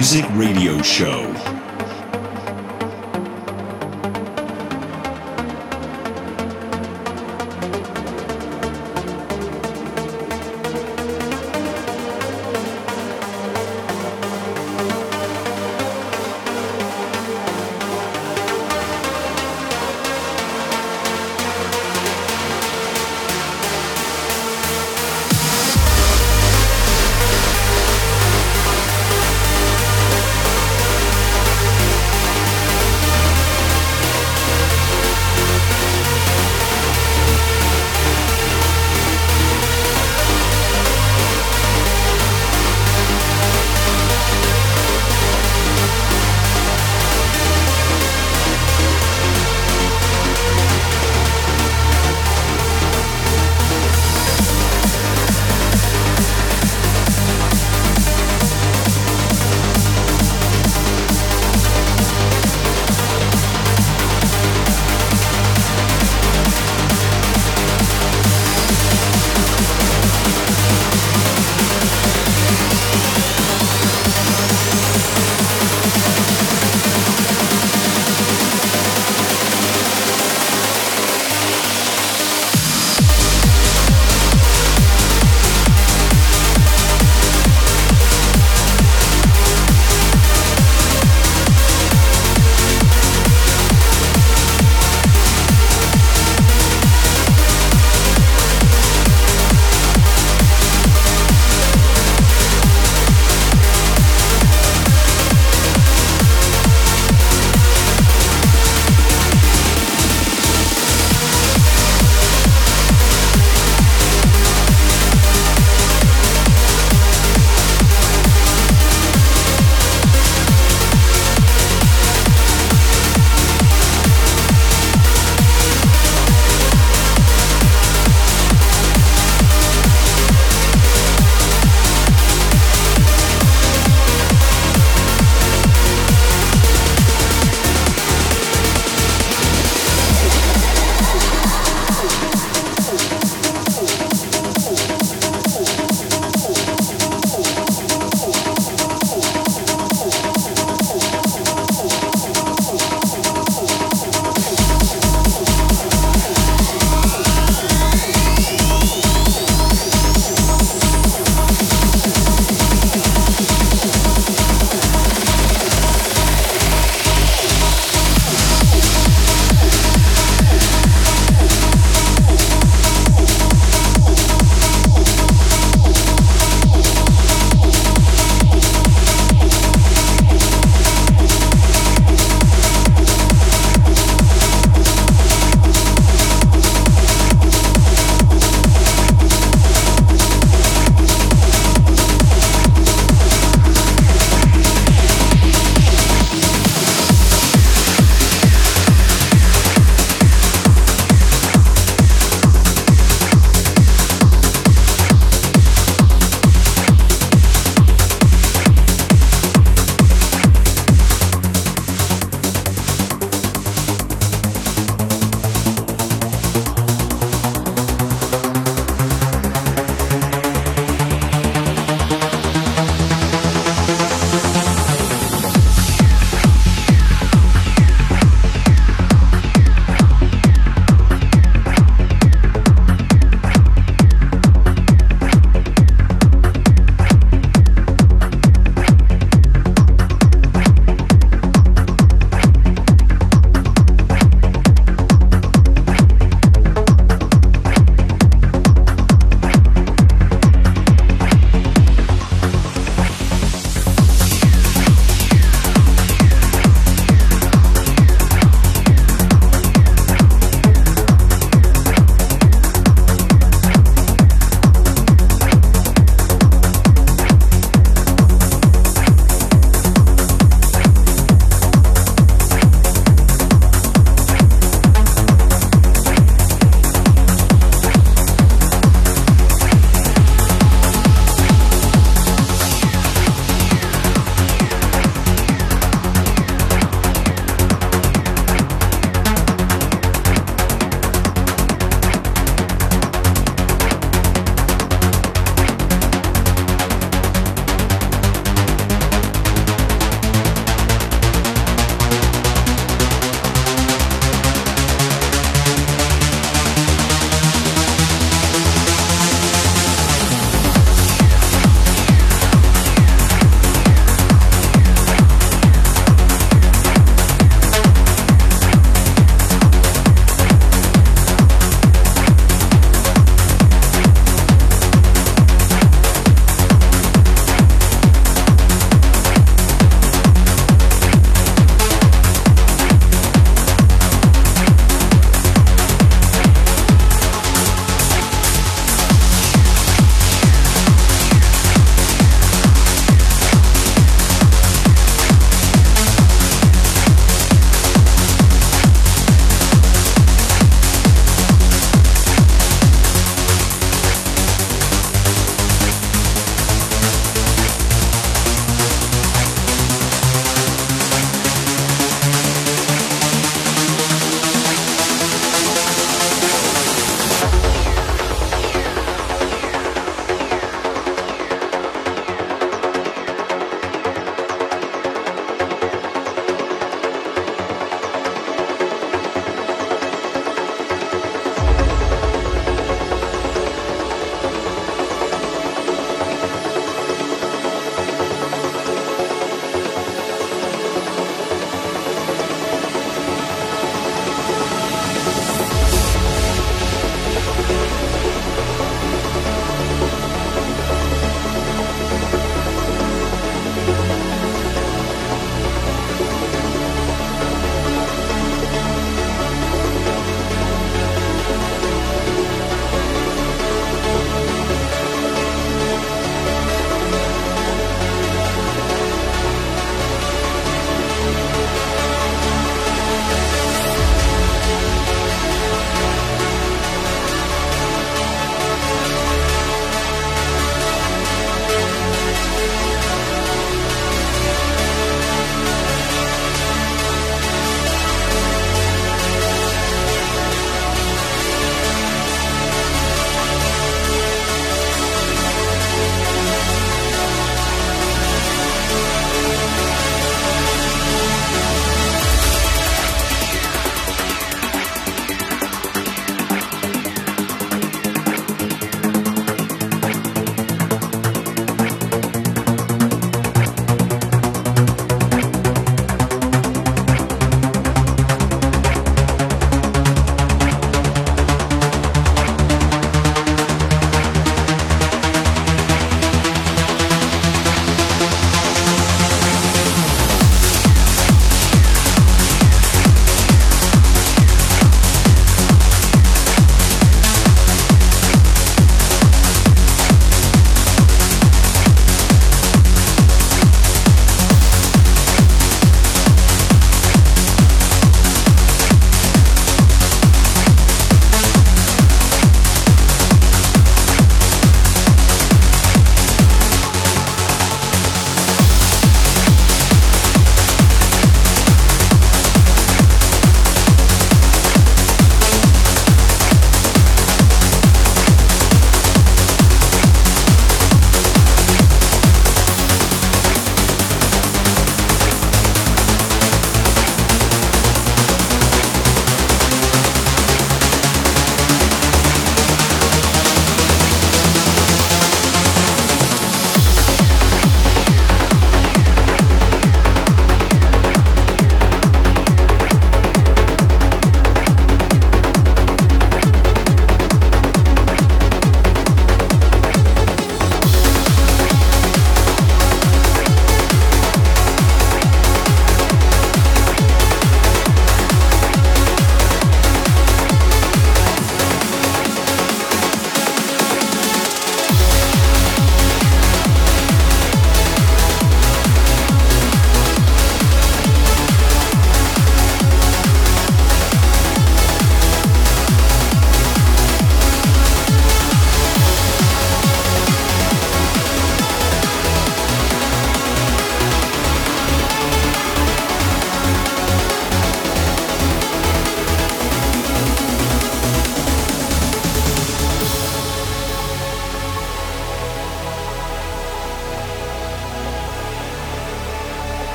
Music Radio Show.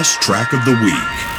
Best track of the week.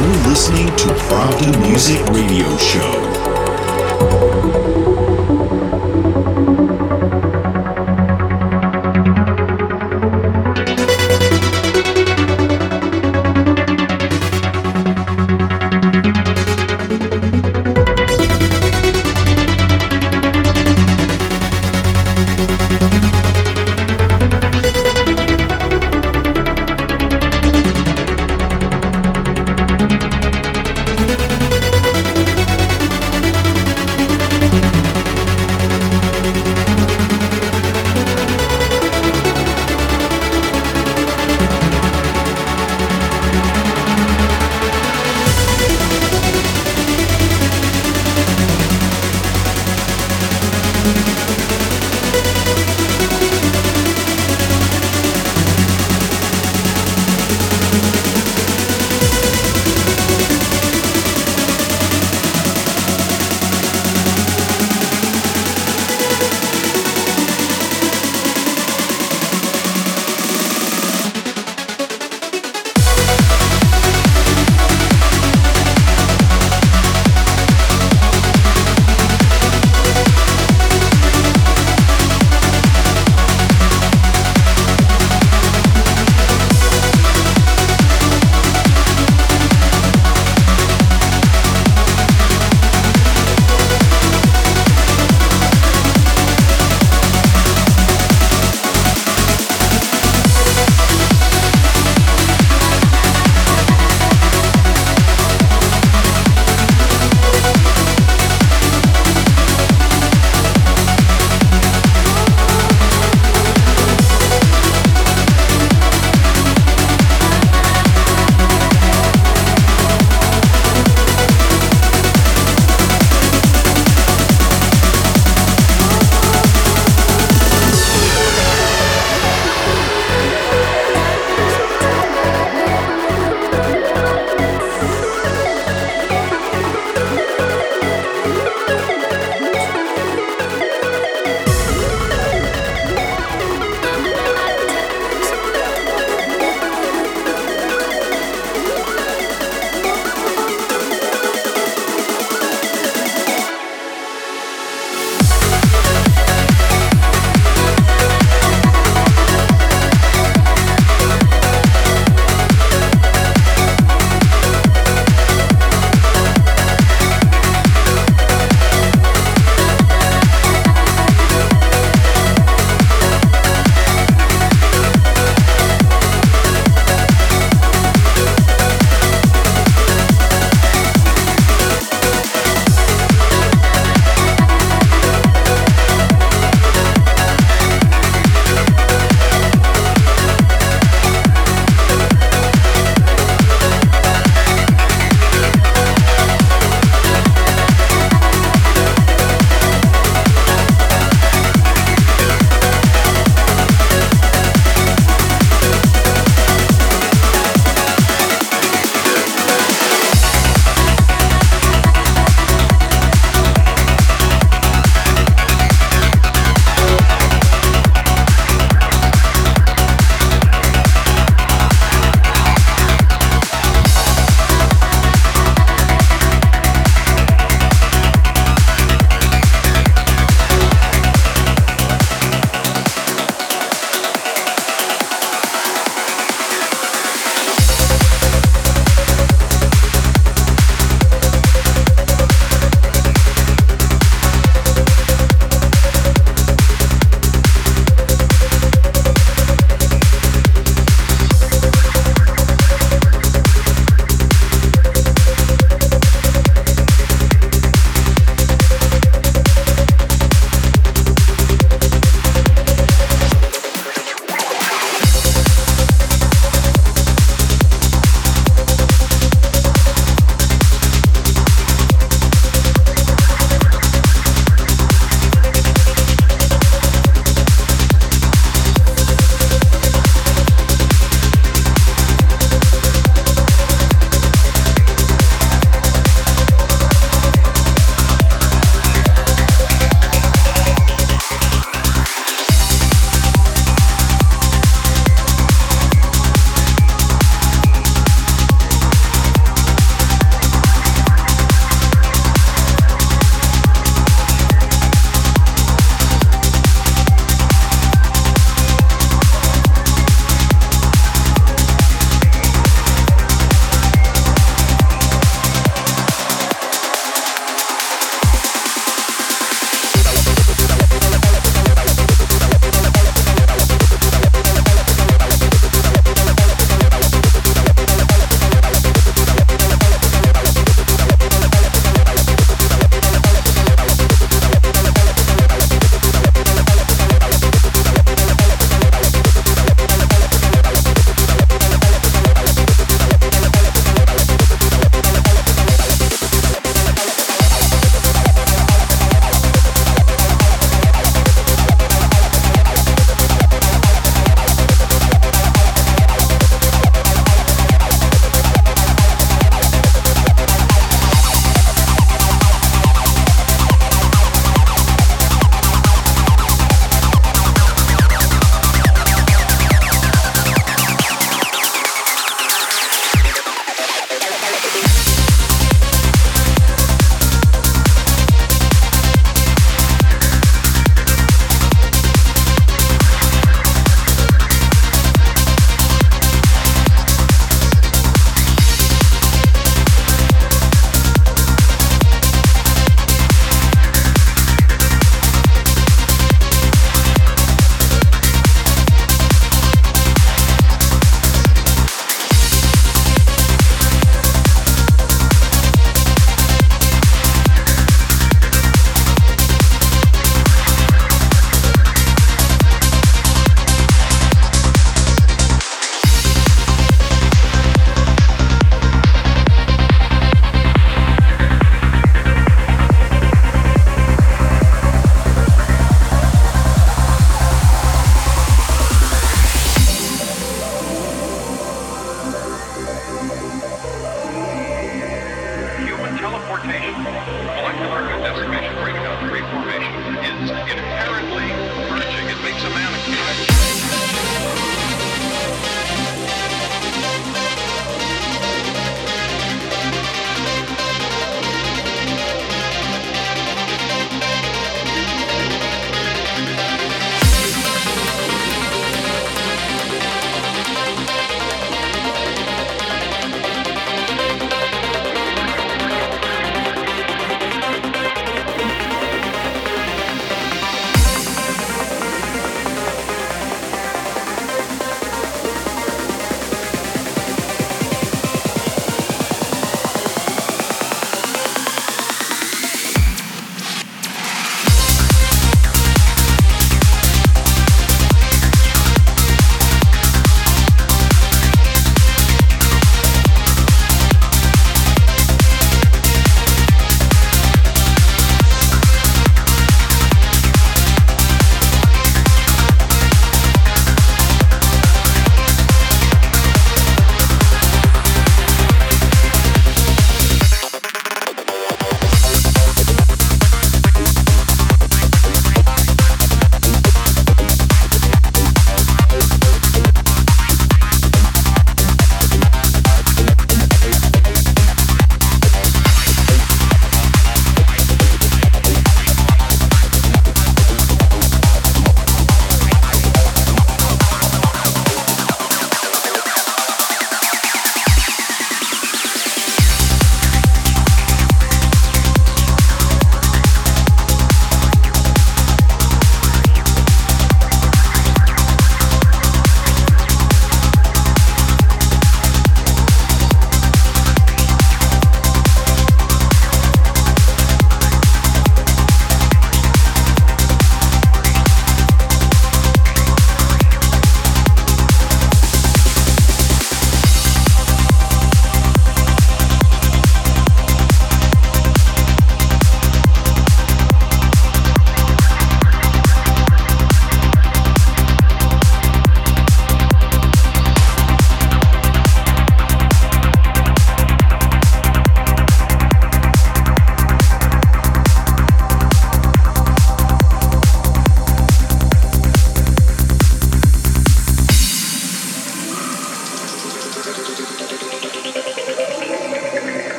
You're listening to Pravda Music Radio Show.